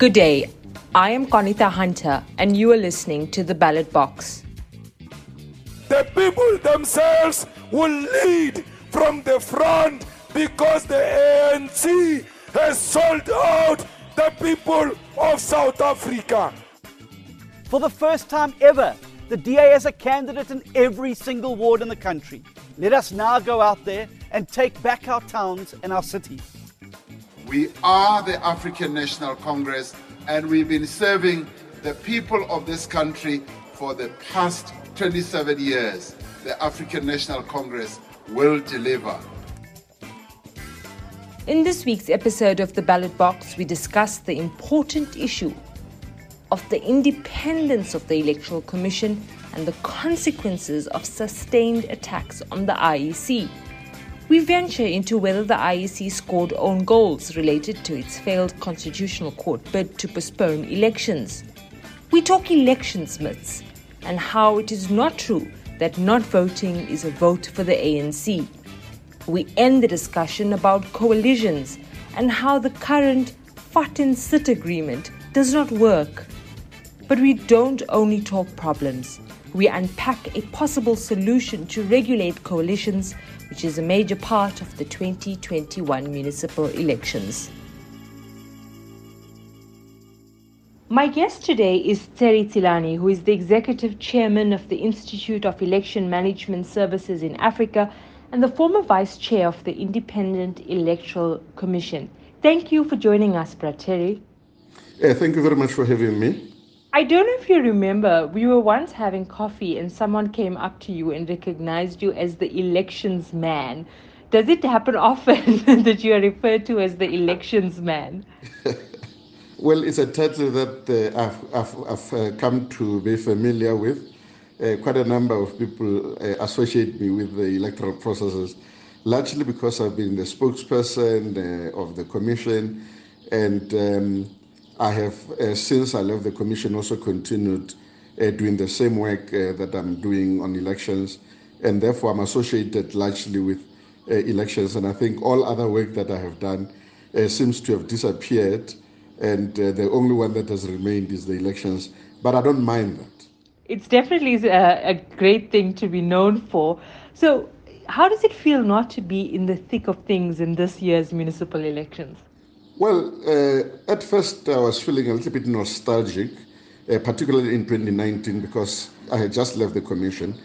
Good day. I am Qaanitah Hunter, and you are listening to The Ballot Box. The people themselves will lead from the front because the ANC has sold out the people of South Africa. For the first time ever, the DA has a candidate in every single ward in the country. Let us now go out there and take back our towns and our cities. We are the African National Congress, and we've been serving the people of this country for the past 27 years. The African National Congress will deliver. In this week's episode of The Ballot Box, we discuss the important issue of the independence of the Electoral Commission and the consequences of sustained attacks on the IEC. We venture into whether the IEC scored own goals related to its failed Constitutional Court bid to postpone elections. We talk elections myths and how it is not true that not voting is a vote for the ANC. We end the discussion about coalitions and how the current vat en sit agreement does not work. But we don't only talk problems. We unpack a possible solution to regulate coalitions which is a major part of the 2021 municipal elections. My guest today is Terry Tselane, who is the executive chairman of the Institute of Election Management Services in Africa and the former vice chair of the Independent Electoral Commission. Thank you for joining us, Brad Terry. Uh, thank you very much for having me. I don't know if you remember, we were once having coffee and someone came up to you and recognized you as the elections man. Does it happen often that you are referred to as the elections man? well, it's a title that uh, I've, I've, I've uh, come to be familiar with. Uh, quite a number of people uh, associate me with the electoral processes, largely because I've been the spokesperson uh, of the commission and um, I have, uh, since I left the commission, also continued uh, doing the same work uh, that I'm doing on elections, and therefore I'm associated largely with uh, elections. And I think all other work that I have done uh, seems to have disappeared, and uh, the only one that has remained is the elections. But I don't mind that. It's definitely a, a great thing to be known for. So, how does it feel not to be in the thick of things in this year's municipal elections? Well, uh, at first I was feeling a little bit nostalgic, uh, particularly in 2019 because I had just left the commission.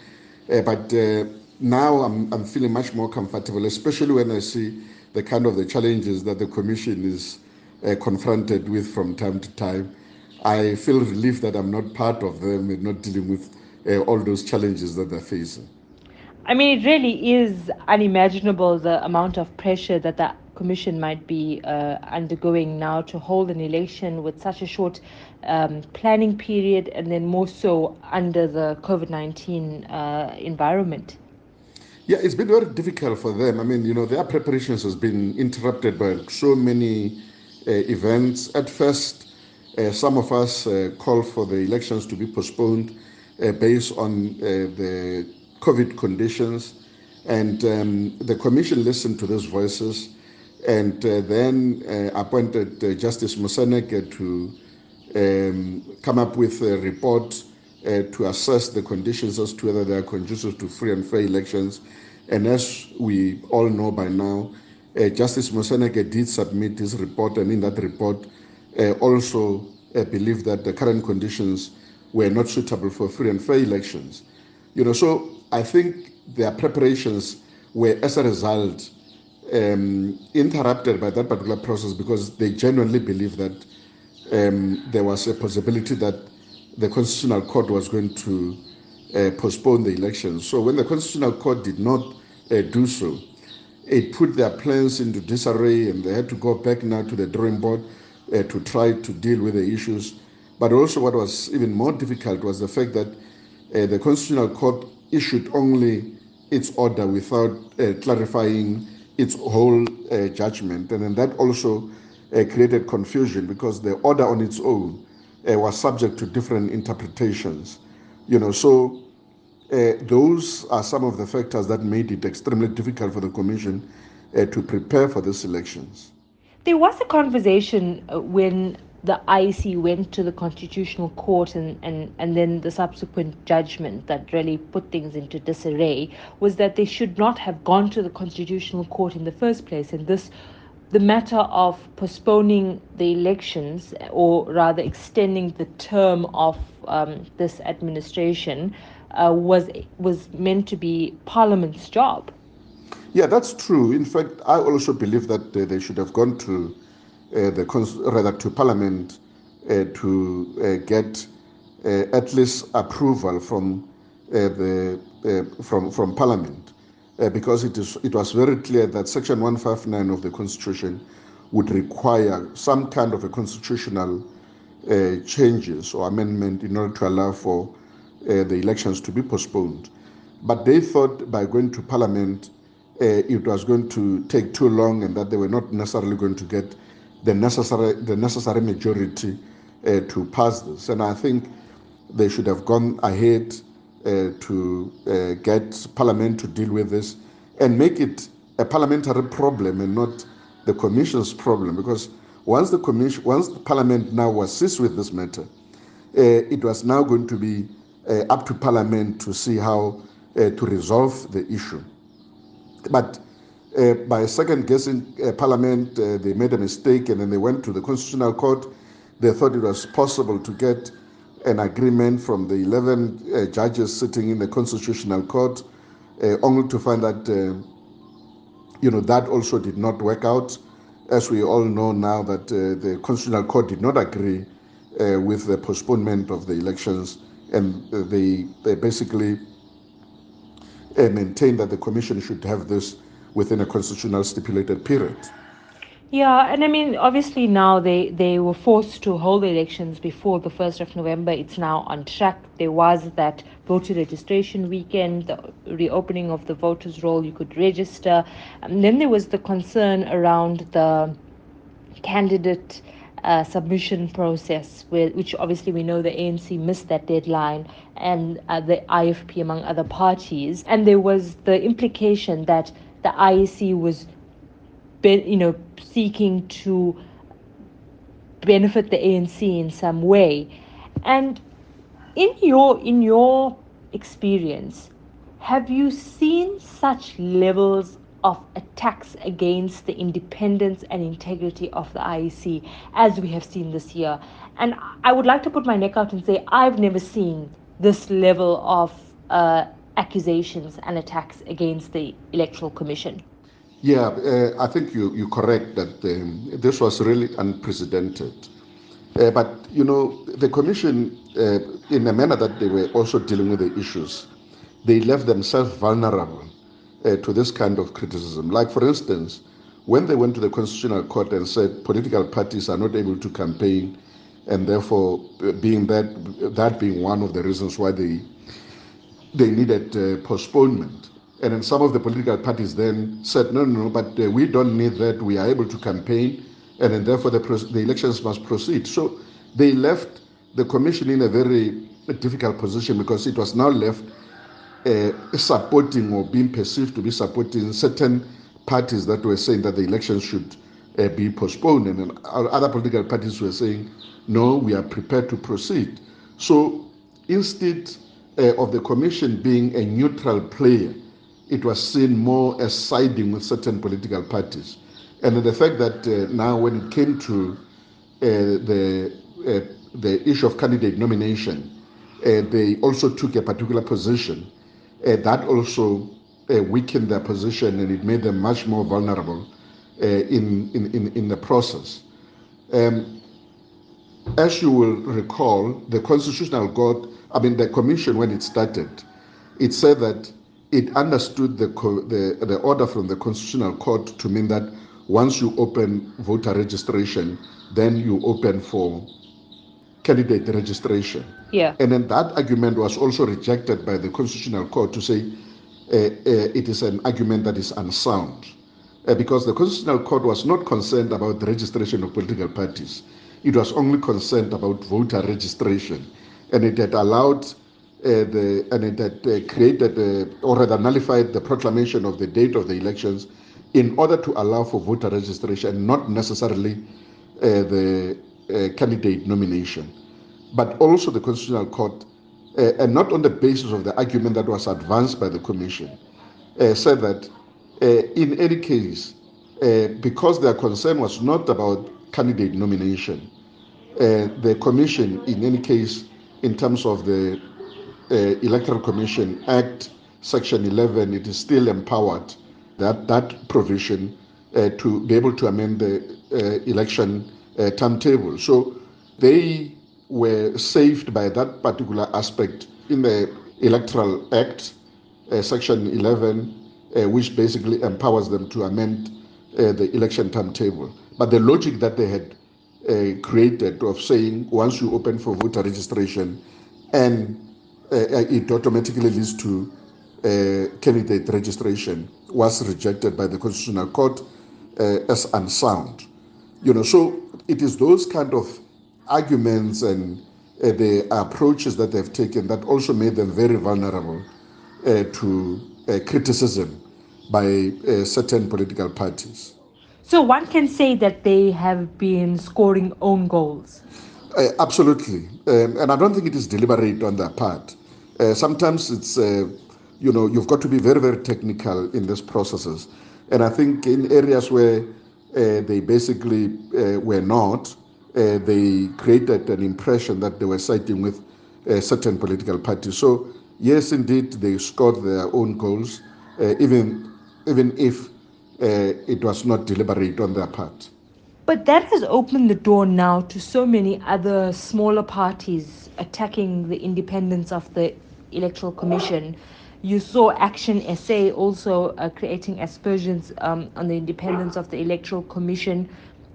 Uh, but uh, now I'm, I'm feeling much more comfortable, especially when I see the kind of the challenges that the commission is uh, confronted with from time to time. I feel relieved that I'm not part of them and not dealing with uh, all those challenges that they're facing. I mean, it really is unimaginable the amount of pressure that the Commission might be uh, undergoing now to hold an election with such a short um, planning period and then more so under the COVID 19 uh, environment? Yeah, it's been very difficult for them. I mean, you know, their preparations has been interrupted by so many uh, events. At first, uh, some of us uh, called for the elections to be postponed uh, based on the COVID conditions. And um, the commission listened to those voices and uh, then uh, appointed uh, Justice Moseneke to um, come up with a report uh, to assess the conditions as to whether they are conducive to free and fair elections. And as we all know by now, uh, Justice Moseneke did submit his report, and in that report, uh, also believed that the current conditions were not suitable for free and fair elections. You know, so I think their preparations were, as a result, um, interrupted by that particular process because they genuinely believe that um, there was a possibility that the Constitutional Court was going to uh, postpone the election. So when the Constitutional Court did not uh, do so, it put their plans into disarray and they had to go back now to the drawing board uh, to try to deal with the issues. But also, what was even more difficult was the fact that uh, the Constitutional Court issued only its order without uh, clarifying its whole uh, judgment. And then that also uh, created confusion because the order on its own uh, was subject to different interpretations. You know, so uh, those are some of the factors that made it extremely difficult for the Commission uh, to prepare for these elections. There was a conversation uh, when the IEC went to the Constitutional Court and, and, and then the subsequent judgment that really put things into disarray was that they should not have gone to the Constitutional Court in the first place. And this, the matter of postponing the elections, or rather extending the term of um, this administration, uh, was was meant to be Parliament's job. Yeah, that's true. In fact, I also believe that uh, they should have gone to Uh, the cons- rather to Parliament uh, to uh, get uh, at least approval from uh, the from from Parliament, because it is it was very clear that Section 159 of the Constitution would require some kind of a constitutional changes or amendment in order to allow for the elections to be postponed. But they thought by going to Parliament, uh, it was going to take too long and that they were not necessarily going to get the necessary the necessary majority uh, to pass this. And I think they should have gone ahead uh, to uh, get Parliament to deal with this and make it a parliamentary problem and not the Commission's problem. Because once the Commission, once the Parliament now was seized with this matter, uh, it was now going to be uh, up to Parliament to see how uh, to resolve the issue. But uh, by second guessing uh, Parliament, uh, they made a mistake and then they went to the Constitutional Court. They thought it was possible to get an agreement from the 11 uh, judges sitting in the Constitutional Court, uh, only to find that, uh, you know, that also did not work out. As we all know now that the Constitutional Court did not agree with the postponement of the elections and they, they basically maintained that the Commission should have this within a constitutional stipulated period. Yeah, and I mean, obviously now they, they were forced to hold the elections before the 1st of November. It's now on track. There was that voter registration weekend, the reopening of the voters' roll, you could register. And then there was the concern around the candidate uh, submission process, where, which obviously we know the ANC missed that deadline, and uh, the IFP, among other parties. And there was the implication that the IEC was, be, you know, seeking to benefit the ANC in some way. And in your in your experience, have you seen such levels of attacks against the independence and integrity of the IEC as we have seen this year? And I would like to put my neck out and say I've never seen this level of uh, accusations and attacks against the Electoral Commission. Yeah, uh, I think you, you're correct that um, this was really unprecedented. Uh, but, you know, the Commission, uh, in a manner that they were also dealing with the issues, they left themselves vulnerable uh, to this kind of criticism. Like, for instance, when they went to the Constitutional Court and said political parties are not able to campaign, and therefore, uh, being that, that being one of the reasons why they they needed uh, postponement. And then some of the political parties then said, no, no, no, but uh, we don't need that. We are able to campaign, and then therefore the, the elections must proceed. So they left the commission in a very difficult position because it was now left uh, supporting or being perceived to be supporting certain parties that were saying that the elections should uh, be postponed, and then other political parties were saying, no, we are prepared to proceed. So instead, uh, of the commission being a neutral player, it was seen more as siding with certain political parties. And the fact that uh, now, when it came to uh, the uh, the issue of candidate nomination, uh, they also took a particular position. That also weakened their position, and it made them much more vulnerable in, in, in in the process. Um, as you will recall, the Constitutional Court I mean, the commission, when it started, it said that it understood the, the, the order from the Constitutional Court to mean that once you open voter registration, then you open for candidate registration. Yeah. And then that argument was also rejected by the Constitutional Court to say uh, uh, it is an argument that is unsound. Uh, because the Constitutional Court was not concerned about the registration of political parties, it was only concerned about voter registration and it had allowed uh, the and it had uh, created uh, or rather nullified the proclamation of the date of the elections in order to allow for voter registration, not necessarily uh, the uh, candidate nomination, but also the Constitutional Court, uh, and not on the basis of the argument that was advanced by the Commission, said that in any case, because their concern was not about candidate nomination, the Commission, in any case, in terms of the Electoral Commission Act, Section 11, it is still empowered that that provision uh, to be able to amend the uh, election uh, timetable. So they were saved by that particular aspect in the Electoral Act, uh, Section 11, uh, which basically empowers them to amend uh, the election timetable. But the logic that they had created of saying once you open for voter registration and it automatically leads to candidate registration was rejected by the Constitutional Court uh, as unsound. You know, so it is those kind of arguments and uh, the approaches that they've taken that also made them very vulnerable uh, to uh, criticism by uh, certain political parties. So one can say that they have been scoring own goals. Uh, absolutely, um, and I don't think it is deliberate on their part. sometimes it's you know you've got to be very very technical in these processes and I think in areas where uh, they basically uh, were not, uh, they created an impression that they were siding with uh, certain political parties. So, yes, indeed, they scored their own goals, uh, even, even if uh, it was not deliberate on their part. But that has opened the door now to so many other smaller parties attacking the independence of the Electoral Commission you saw Action SA also uh, creating aspersions um, on the independence of the Electoral Commission.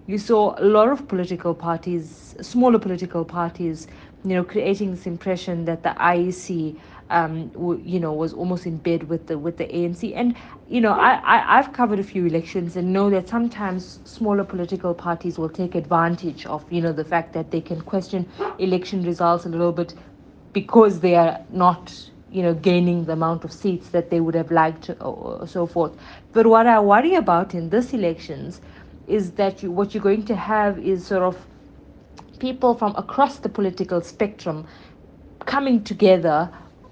You saw a lot of political parties, smaller political parties, you know, creating this impression that the IEC, um, w- you know, was almost in bed with the with the ANC. And you know, I, I I've covered a few elections and know that sometimes smaller political parties will take advantage of you know the fact that they can question election results a little bit because they are not you know, gaining the amount of seats that they would have liked, or so forth. But what I worry about in this elections is that you, what you're going to have is sort of people from across the political spectrum coming together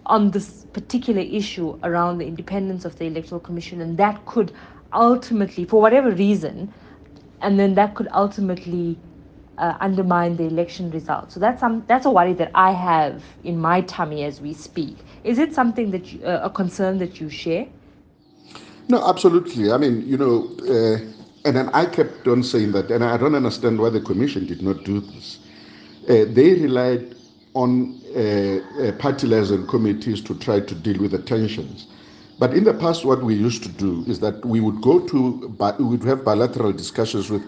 on this particular issue around the independence of the electoral commission, and that could ultimately, for whatever reason, and then that could ultimately uh, undermine the election results. So that's some that's a worry that I have in my tummy as we speak. Is it something that you, uh, a concern that you share? No, absolutely. I mean, you know, uh, and then I kept on saying that, and I don't understand why the commission did not do this. Uh, they relied on uh, uh, party liaison committees to try to deal with the tensions. But in the past, what we used to do is that we would go to, we would have bilateral discussions with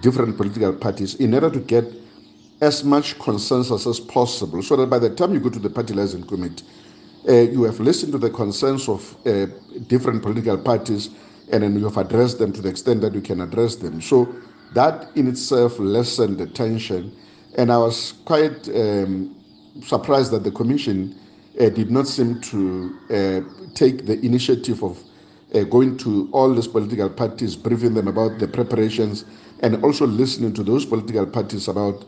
different political parties in order to get as much consensus as possible so that by the time you go to the party liaison committee, uh, you have listened to the concerns of uh, different political parties and then you have addressed them to the extent that you can address them. So that in itself lessened the tension. And I was quite um, surprised that the Commission uh, did not seem to uh, take the initiative of uh, going to all these political parties, briefing them about the preparations, and also listening to those political parties about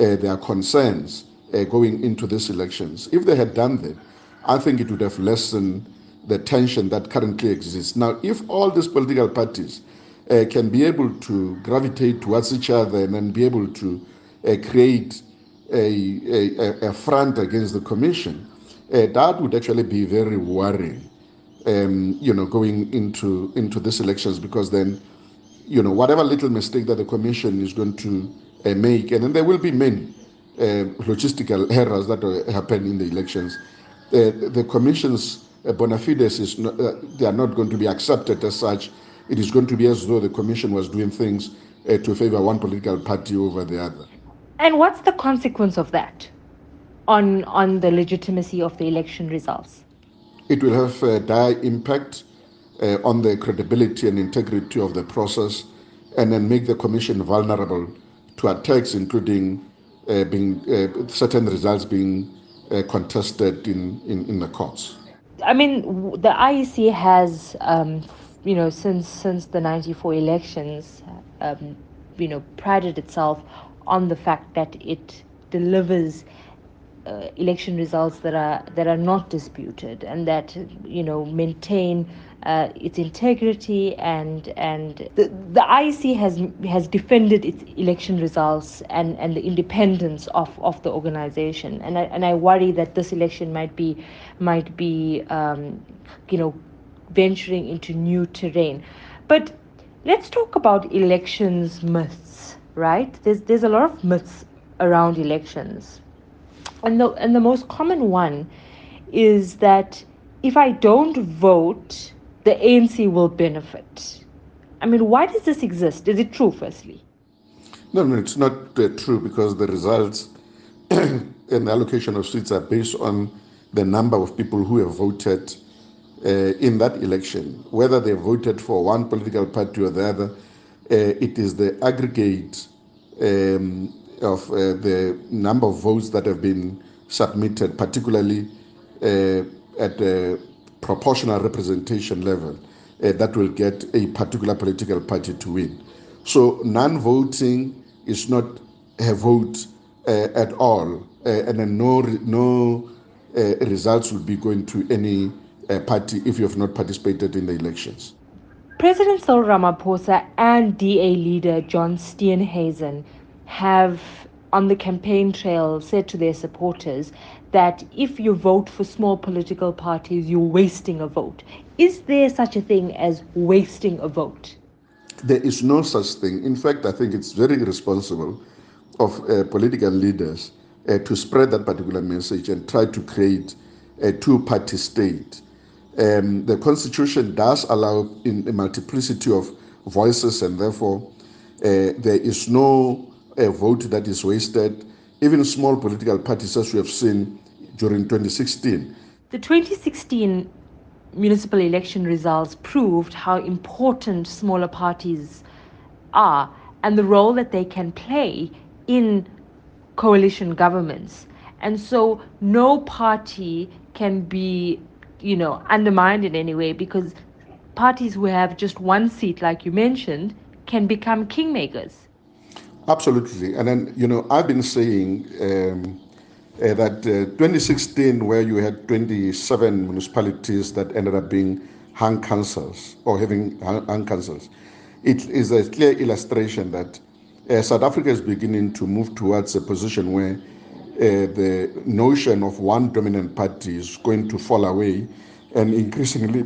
uh, their concerns going into these elections. If they had done that, I think it would have lessened the tension that currently exists. Now, if all these political parties uh, can be able to gravitate towards each other and then be able to uh, create a, a, a, front against the commission, uh, that would actually be very worrying. Um, you know, going into into these elections because then, you know, whatever little mistake that the commission is going to uh, make, and then there will be many uh, logistical errors that happen in the elections uh, the Commission's uh, bona fides is not, uh, they are not going to be accepted as such. It is going to be as though the Commission was doing things uh, to favor one political party over the other. And what's the consequence of that on on the legitimacy of the election results? It will have a dire impact uh, on the credibility and integrity of the process, and then make the Commission vulnerable to attacks, including uh, being certain results being uh, contested in, in, in the courts. I mean, the IEC has, um, you know, since since the '94 elections, um, you know, prided itself on the fact that it delivers uh, election results that are that are not disputed and that you know maintain uh, its integrity and and the, the IEC has has defended its election results and, and the independence of, of the organization. And I, and I worry that this election might be might be um, you know venturing into new terrain. But let's talk about elections myths right there's there's a lot of myths around elections and the and the most common one is that if I don't vote, the ANC will benefit. I mean, why does this exist? Is it true, firstly? No, no, it's not uh, true because the results and the allocation of seats are based on the number of people who have voted uh, in that election. Whether they voted for one political party or the other, it is the aggregate um, of uh, the number of votes that have been submitted, particularly uh, at the proportional representation level, uh, that will get a particular political party to win. So non-voting is not a vote uh, at all, uh, and then no no uh, results will be going to any party if you have not participated in the elections. President Cyril Ramaphosa and DA leader John Steenhuisen have on the campaign trail said to their supporters that if you vote for small political parties, you're wasting a vote. Is there such a thing as wasting a vote? There is no such thing. In fact, I think it's very irresponsible of uh, political leaders uh, to spread that particular message and try to create a two party state. Um, the Constitution does allow in a multiplicity of voices, and therefore, uh, there is no a vote that is wasted, even small political parties, as we have seen during 2016. The 2016 municipal election results proved how important smaller parties are and the role that they can play in coalition governments. And so no party can be, you know, undermined in any way because parties who have just one seat, like you mentioned, can become kingmakers. Absolutely. And then, you know, I've been saying um, uh, that uh, 2016, where you had 27 municipalities that ended up being hung councils or having hung councils, it is a clear illustration that uh, South Africa is beginning to move towards a position where uh, the notion of one dominant party is going to fall away and increasingly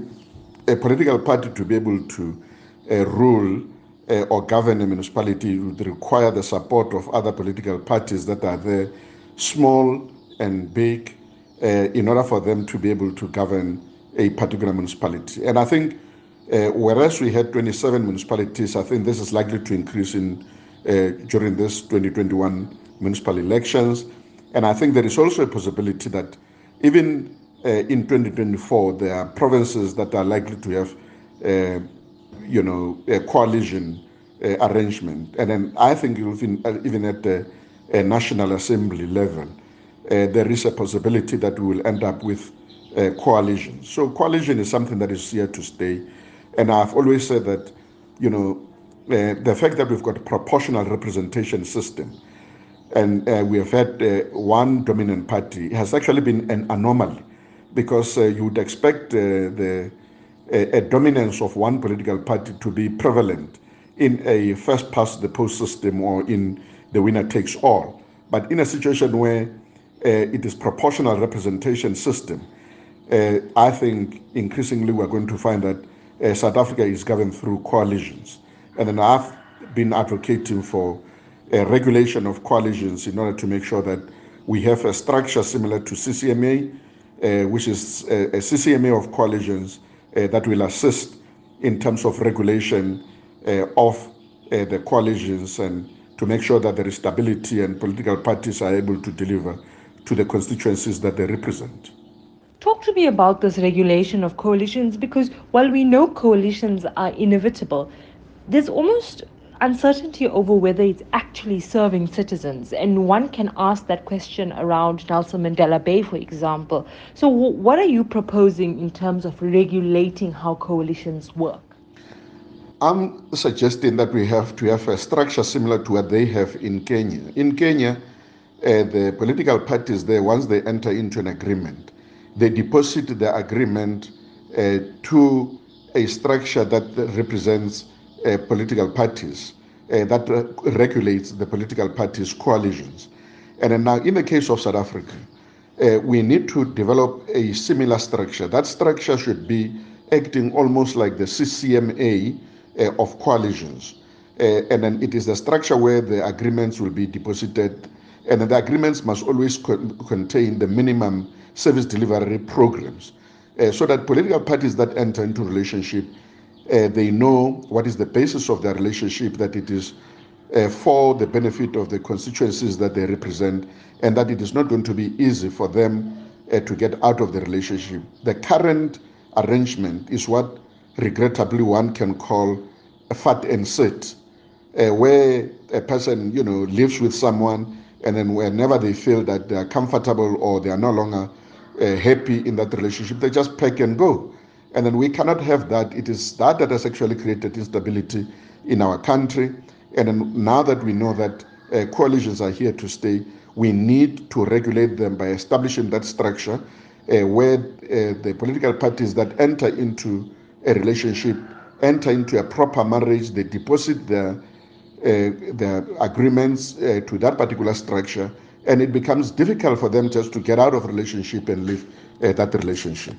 a political party to be able to uh, rule uh, or govern a municipality would require the support of other political parties that are there, small and big, uh, in order for them to be able to govern a particular municipality. And I think, uh, whereas we had 27 municipalities, I think this is likely to increase in uh, during this 2021 municipal elections. And I think there is also a possibility that even uh, in 2024, there are provinces that are likely to have uh, you know, a coalition uh, arrangement. And then I think even, uh, even at the uh, National Assembly level, uh, there is a possibility that we will end up with coalition. So coalition is something that is here to stay. And I've always said that, you know, the fact that we've got a proportional representation system and uh, we have had one dominant party it has actually been an anomaly because you would expect the a, dominance of one political party to be prevalent in a first past the post system or in the winner takes all. But in a situation where uh, it is proportional representation system, uh, I think increasingly we're going to find that uh, South Africa is governed through coalitions. And then I've been advocating for a regulation of coalitions in order to make sure that we have a structure similar to CCMA, uh, which is a, a CCMA of coalitions uh, that will assist in terms of regulation uh, of uh, the coalitions and to make sure that there is stability and political parties are able to deliver to the constituencies that they represent. Talk to me about this regulation of coalitions because while we know coalitions are inevitable, there's almost uncertainty over whether it's actually serving citizens. And one can ask that question around Nelson Mandela Bay, for example. So, w- what are you proposing in terms of regulating how coalitions work? I'm suggesting that we have to have a structure similar to what they have in Kenya. In Kenya, uh, the political parties there, once they enter into an agreement, they deposit the agreement uh, to a structure that represents political parties, uh, that regulates the political parties' coalitions. And now, in the case of South Africa, uh, we need to develop a similar structure. That structure should be acting almost like the CCMA uh, of coalitions. Uh, and then it is the structure where the agreements will be deposited, and the agreements must always co- contain the minimum service delivery programs, uh, so that political parties that enter into relationship, uh, they know what is the basis of their relationship, that it is uh, for the benefit of the constituencies that they represent, and that it is not going to be easy for them uh, to get out of the relationship. The current arrangement is what regrettably one can call a vat en sit, uh, where a person, you know, lives with someone and then whenever they feel that they are comfortable or they are no longer uh, happy in that relationship, they just pack and go. And then we cannot have that. It is that that has actually created instability in our country. And now that we know that uh, coalitions are here to stay, we need to regulate them by establishing that structure uh, where uh, the political parties that enter into a relationship enter into a proper marriage, they deposit their, uh, their agreements uh, to that particular structure, and it becomes difficult for them just to get out of relationship and leave uh, that relationship.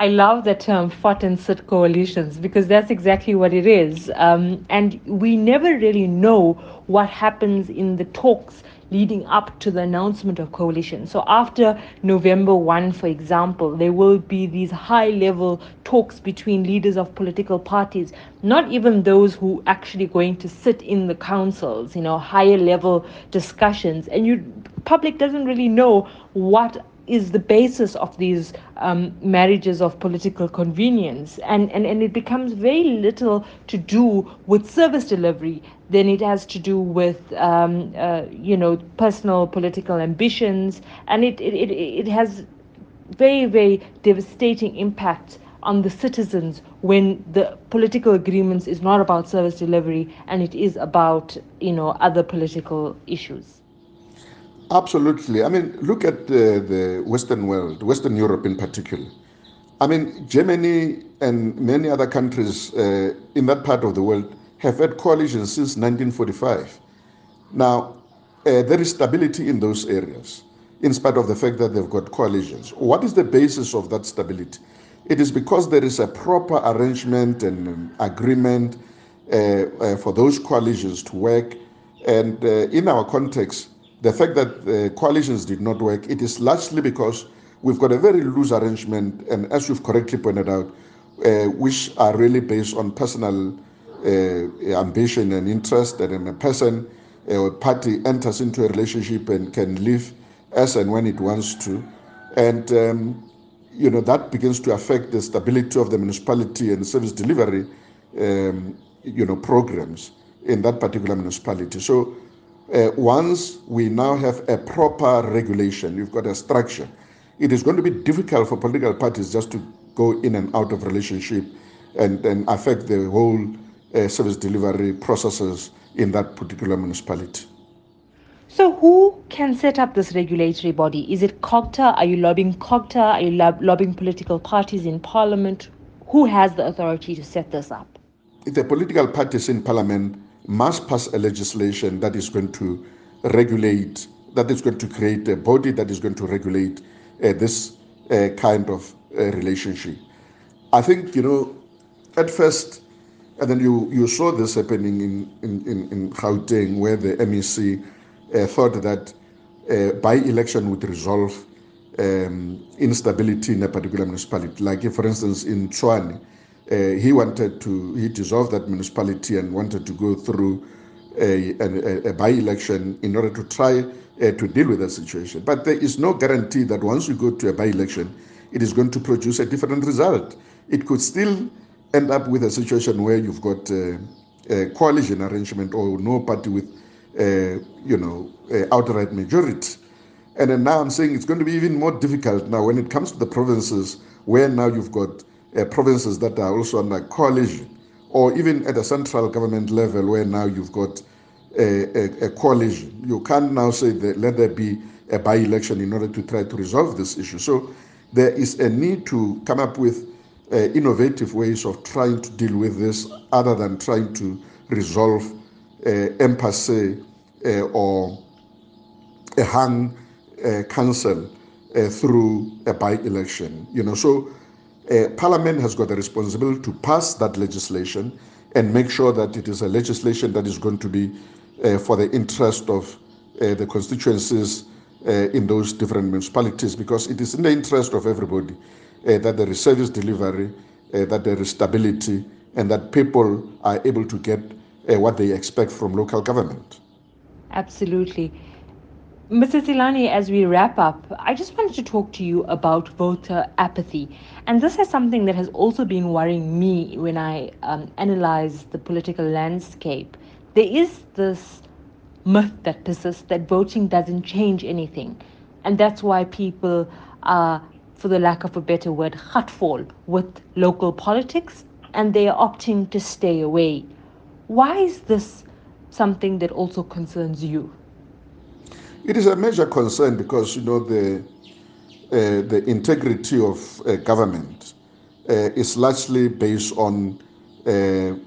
I love the term vat en sit coalitions because that's exactly what it is. Um, and we never really know what happens in the talks leading up to the announcement of coalition. So after November 1, for example, there will be these high level talks between leaders of political parties, not even those who actually going to sit in the councils, you know, higher level discussions. And you public doesn't really know what is the basis of these um, marriages of political convenience. And, and, and it becomes very little to do with service delivery than it has to do with, um, uh, you know, personal political ambitions. And it, it, it, it has very, very devastating impact on the citizens when the political agreements is not about service delivery and it is about, you know, other political issues. Absolutely. I mean, look at the, the Western world, Western Europe in particular. I mean, Germany and many other countries uh, in that part of the world have had coalitions since 1945. Now, uh, there is stability in those areas, in spite of the fact that they've got coalitions. What is the basis of that stability? It is because there is a proper arrangement and agreement uh, uh for those coalitions to work. And uh, in our context, the fact that the coalitions did not work, it is largely because we've got a very loose arrangement, and as you've correctly pointed out, uh, which are really based on personal uh, ambition and interest, and a person or party enters into a relationship and can live as and when it wants to, and um, you know that begins to affect the stability of the municipality and service delivery, um, you know, programs in that particular municipality. So uh, once we now have a proper regulation, you've got a structure, it is going to be difficult for political parties just to go in and out of relationship and, and affect the whole uh, service delivery processes in that particular municipality. So, who can set up this regulatory body? Is it COGTA? Are you lobbying COGTA? Are you lob- lobbying political parties in parliament? Who has the authority to set this up? If the political parties in parliament must pass a legislation that is going to regulate, that is going to create a body that is going to regulate uh, this uh, kind of uh, relationship. I think, you know, at first, and then you, you saw this happening in, in, in, in Gauteng, where the MEC uh, thought that uh, by election would resolve um, instability in a particular municipality. Like, for instance, in Tshwane, uh, he wanted to, he dissolved that municipality and wanted to go through a, a, a by election in order to try uh, to deal with that situation. But there is no guarantee that once you go to a by election, it is going to produce a different result. It could still end up with a situation where you've got uh, a coalition arrangement or no party with, uh, you know, outright majority. And now I'm saying it's going to be even more difficult now when it comes to the provinces where now you've got uh, provinces that are also under coalition or even at a central government level where now you've got a, a, a coalition. You can't now say that let there be a by election in order to try to resolve this issue. So there is a need to come up with uh, innovative ways of trying to deal with this other than trying to resolve uh, impasse uh, or a hung uh, council uh, through a by election. You know, so uh, Parliament has got the responsibility to pass that legislation and make sure that it is a legislation that is going to be uh, for the interest of uh, the constituencies uh, in those different municipalities because it is in the interest of everybody uh, that there is service delivery, uh, that there is stability, and that people are able to get what they expect from local government. Absolutely. Mr. Tselane, as we wrap up, I just wanted to talk to you about voter apathy. And this is something that has also been worrying me when I um, analyze the political landscape. There is this myth that persists that voting doesn't change anything. And that's why people are, for the lack of a better word, gatvol with local politics and they are opting to stay away. Why is this something that also concerns you? It is a major concern because you know the uh, the integrity of uh, government uh, is largely based on uh,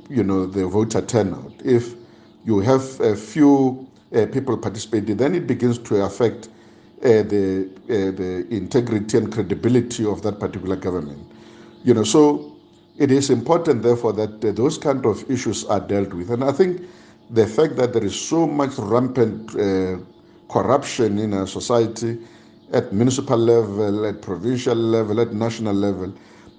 you know the voter turnout. If you have a few uh, people participating, then it begins to affect uh, the the integrity and credibility of that particular government. You know, so it is important, therefore, that those kind of issues are dealt with. And I think the fact that there is so much rampant corruption in our society at municipal level, at provincial level, at national level,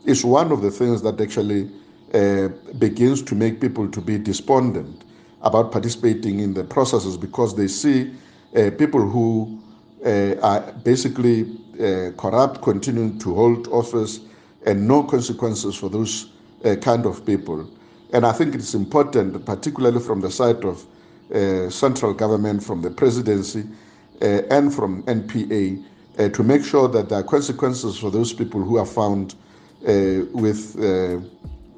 is one of the things that actually uh, begins to make people to be despondent about participating in the processes because they see uh, people who uh, are basically uh, corrupt continuing to hold office and no consequences for those uh, kind of people. And I think it's important, particularly from the side of uh, central government, from the presidency, Uh, and from NPA, uh, to make sure that there are consequences for those people who are found uh, with, uh,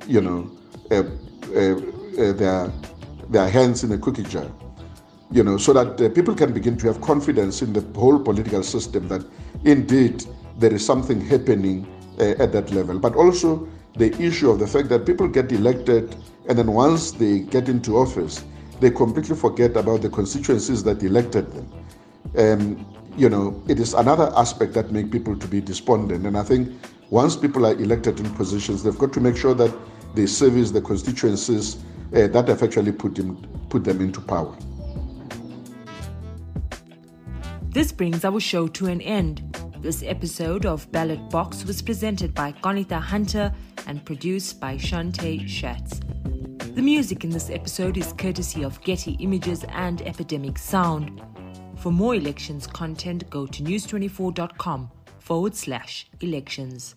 you know, uh, their their hands in a cookie jar. You know, so that people can begin to have confidence in the whole political system that indeed there is something happening at that level. But also the issue of the fact that people get elected and then once they get into office, they completely forget about the constituencies that elected them. Um, you know, it is another aspect that make people to be despondent. And I think once people are elected in positions, they've got to make sure that they service the constituencies uh, that have actually put them, put them into power. This brings our show to an end. This episode of Ballot Box was presented by Qaanitah Hunter and produced by Shante Schatz. The music in this episode is courtesy of Getty Images and Epidemic Sound. For more elections content, go to news24.com forward slash elections.